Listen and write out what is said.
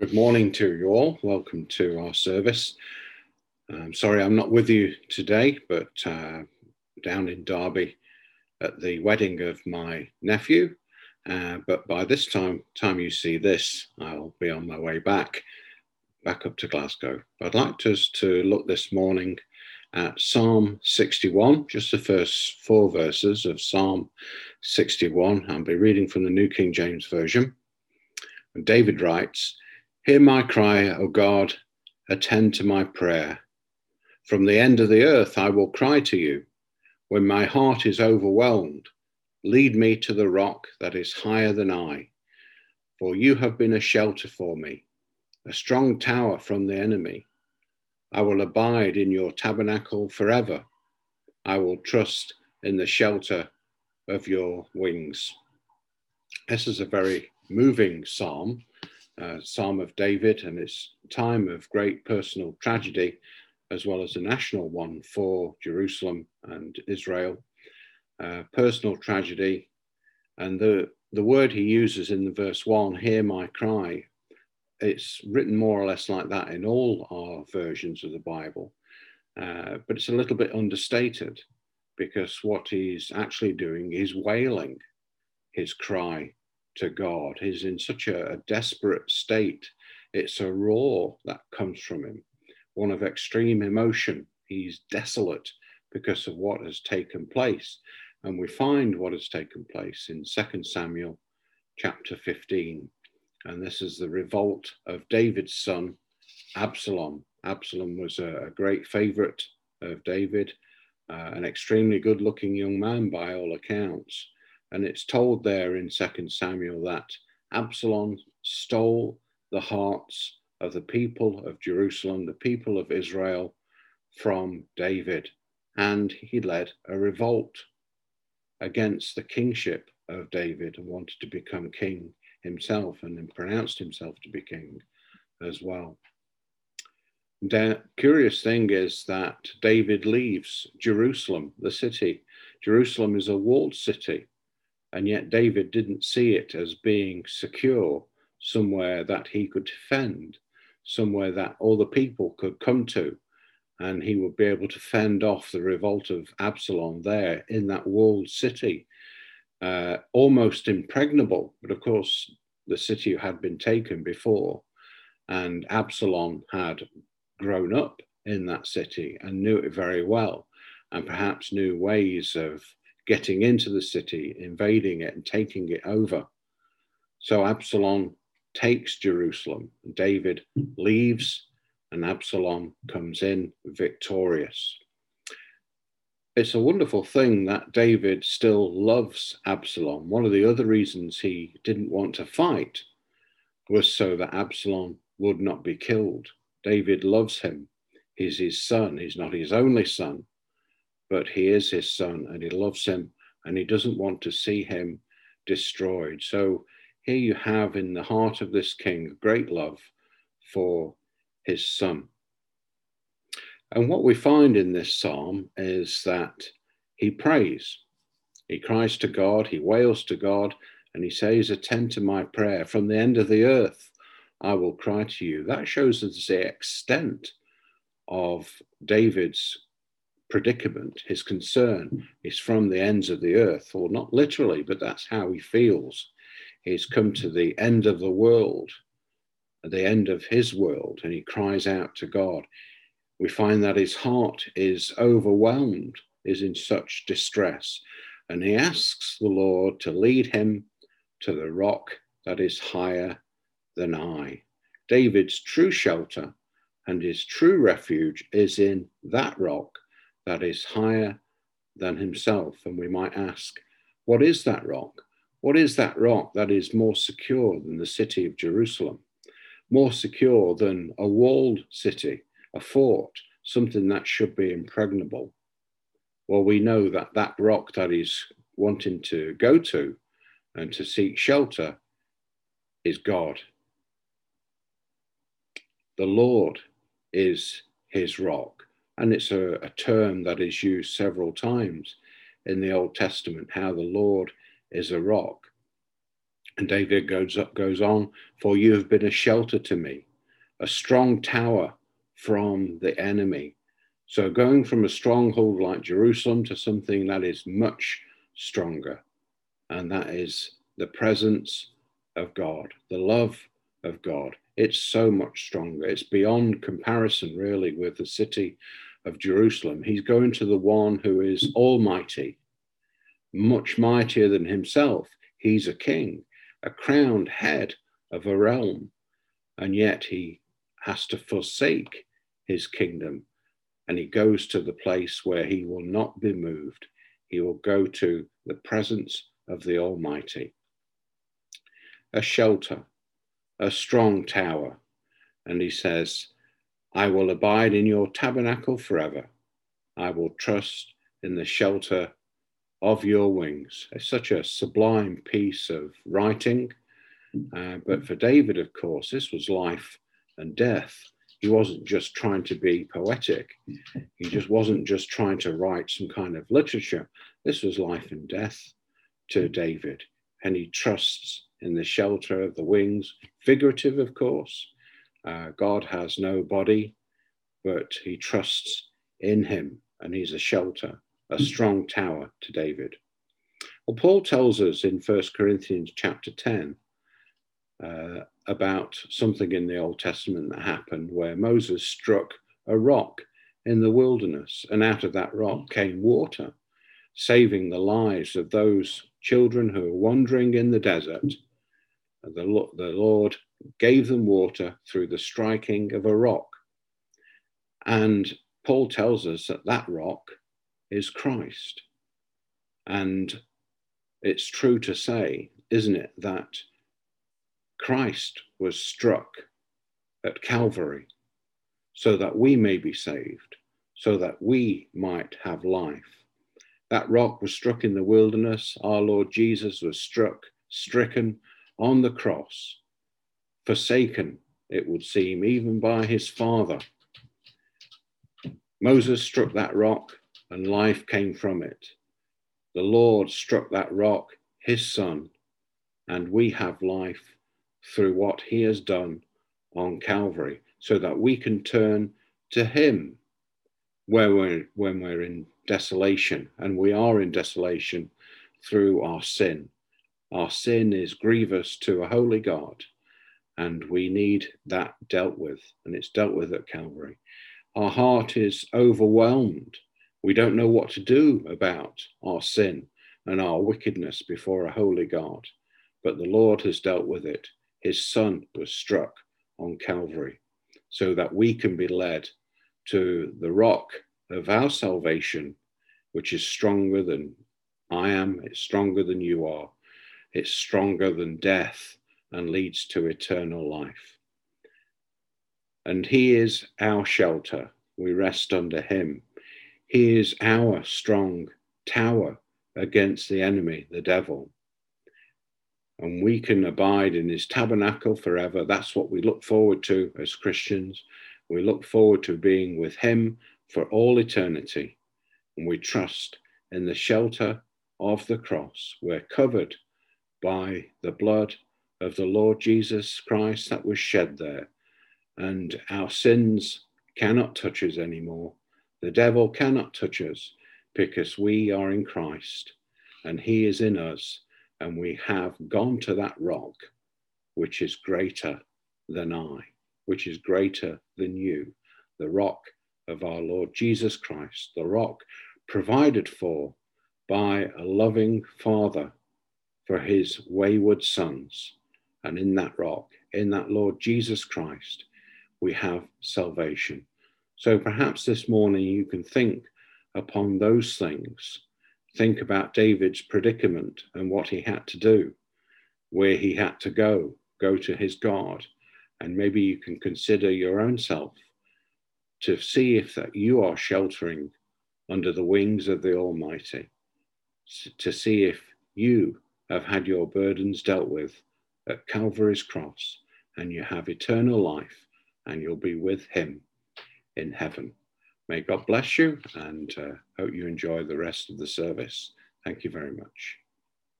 Good morning to you all. Welcome to our service. I'm sorry I'm not with you today, but uh, down in Derby at the wedding of my nephew. Uh, but by this time, time you see this, I'll be on my way back, back up to Glasgow. I'd like us to look this morning at Psalm 61, just the first four verses of Psalm 61. I'll be reading from the New King James Version. David writes, Hear my cry, O God, attend to my prayer. From the end of the earth I will cry to you. When my heart is overwhelmed, lead me to the rock that is higher than I. For you have been a shelter for me, a strong tower from the enemy. I will abide in your tabernacle forever. I will trust in the shelter of your wings. This is a very moving psalm uh, Psalm of David and its time of great personal tragedy, as well as a national one for Jerusalem and Israel. Uh, personal tragedy, and the, the word he uses in the verse one, hear my cry, it's written more or less like that in all our versions of the Bible, uh, but it's a little bit understated because what he's actually doing is wailing his cry to God. He's in such a, a desperate state. It's a roar that comes from him, one of extreme emotion. He's desolate because of what has taken place. And we find what has taken place in 2 Samuel chapter 15. And this is the revolt of David's son, Absalom. Absalom was a, a great favorite of David, uh, an extremely good looking young man by all accounts. And it's told there in 2 Samuel that Absalom stole the hearts of the people of Jerusalem, the people of Israel, from David. And he led a revolt against the kingship of David and wanted to become king himself and then pronounced himself to be king as well. The curious thing is that David leaves Jerusalem, the city. Jerusalem is a walled city. And yet David didn't see it as being secure, somewhere that he could defend, somewhere that all the people could come to, and he would be able to fend off the revolt of Absalom there in that walled city, uh, almost impregnable. But of course, the city had been taken before, and Absalom had grown up in that city and knew it very well, and perhaps knew ways of getting into the city, invading it, and taking it over. So Absalom takes Jerusalem. David leaves, and Absalom comes in victorious. It's a wonderful thing that David still loves Absalom. One of the other reasons he didn't want to fight was so that Absalom would not be killed. David loves him. He's his son. He's not his only son, but he is his son and he loves him and he doesn't want to see him destroyed. So here you have in the heart of this king great love for his son. And what we find in this psalm is that he prays. He cries to God, he wails to God, and he says, Attend to my prayer. From the end of the earth, I will cry to you. That shows us the extent of David's predicament, his concern is from the ends of the earth, or not literally, but that's how he feels. He's come to the end of the world, the end of his world, and he cries out to God. We find that his heart is overwhelmed, is in such distress, and he asks the Lord to lead him to the rock that is higher than I. David's true shelter and his true refuge is in that rock that is higher than himself. And we might ask, what is that rock? What is that rock that is more secure than the city of Jerusalem? More secure than a walled city, a fort, something that should be impregnable? Well, we know that that rock that he's wanting to go to and to seek shelter is God. The Lord is his rock. And it's a, a term that is used several times in the Old Testament, how the Lord is a rock. And David goes up, goes on, for you have been a shelter to me, a strong tower from the enemy. So going from a stronghold like Jerusalem to something that is much stronger, and that is the presence of God, the love of God. It's so much stronger. It's beyond comparison, really, with the city of Jerusalem. He's going to the one who is almighty, much mightier than himself. He's a king, a crowned head of a realm, and yet he has to forsake his kingdom and he goes to the place where he will not be moved. He will go to the presence of the Almighty. A shelter, a strong tower. And he says, I will abide in your tabernacle forever. I will trust in the shelter of your wings. It's such a sublime piece of writing. Uh, but for David, of course, this was life and death. He wasn't just trying to be poetic, he just wasn't just trying to write some kind of literature. This was life and death to David. And he trusts in the shelter of the wings, figurative, of course. Uh, God has no body, but he trusts in him, and he's a shelter, a strong tower to David. Well, Paul tells us in 1 Corinthians chapter 10 uh, about something in the Old Testament that happened where Moses struck a rock in the wilderness, and out of that rock came water, saving the lives of those children who were wandering in the desert. The, the Lord gave them water through the striking of a rock. And Paul tells us that that rock is Christ. And it's true to say, isn't it, that Christ was struck at Calvary so that we may be saved, so that we might have life. That rock was struck in the wilderness. Our Lord Jesus was struck, stricken on the cross, forsaken, it would seem, even by his father. Moses struck that rock and life came from it. The Lord struck that rock, his son, and we have life through what he has done on Calvary so that we can turn to him where we're, when we're in desolation, and we are in desolation through our sin. Our sin is grievous to a holy God, and we need that dealt with, and it's dealt with at Calvary. Our heart is overwhelmed. We don't know what to do about our sin and our wickedness before a holy God, but the Lord has dealt with it. His Son was struck on Calvary so that we can be led to the rock of our salvation, which is stronger than I am, it's stronger than you are, it's stronger than death and leads to eternal life. And He is our shelter. We rest under Him. He is our strong tower against the enemy, the devil. And we can abide in His tabernacle forever. That's what we look forward to as Christians. We look forward to being with Him for all eternity. And we trust in the shelter of the cross. We're covered by the blood of the Lord Jesus Christ that was shed there. And our sins cannot touch us anymore. The devil cannot touch us because we are in Christ and he is in us. And we have gone to that rock, which is greater than I, which is greater than you, the rock of our Lord Jesus Christ, the rock provided for by a loving Father for his wayward sons. And in that rock, in that Lord Jesus Christ, we have salvation. So perhaps this morning you can think upon those things. Think about David's predicament and what he had to do, where he had to go, go to his God. And maybe you can consider your own self to see if that you are sheltering under the wings of the Almighty, to see if you have had your burdens dealt with at Calvary's cross, and you have eternal life, and you'll be with Him in heaven. May God bless you, and uh, hope you enjoy the rest of the service. Thank you very much.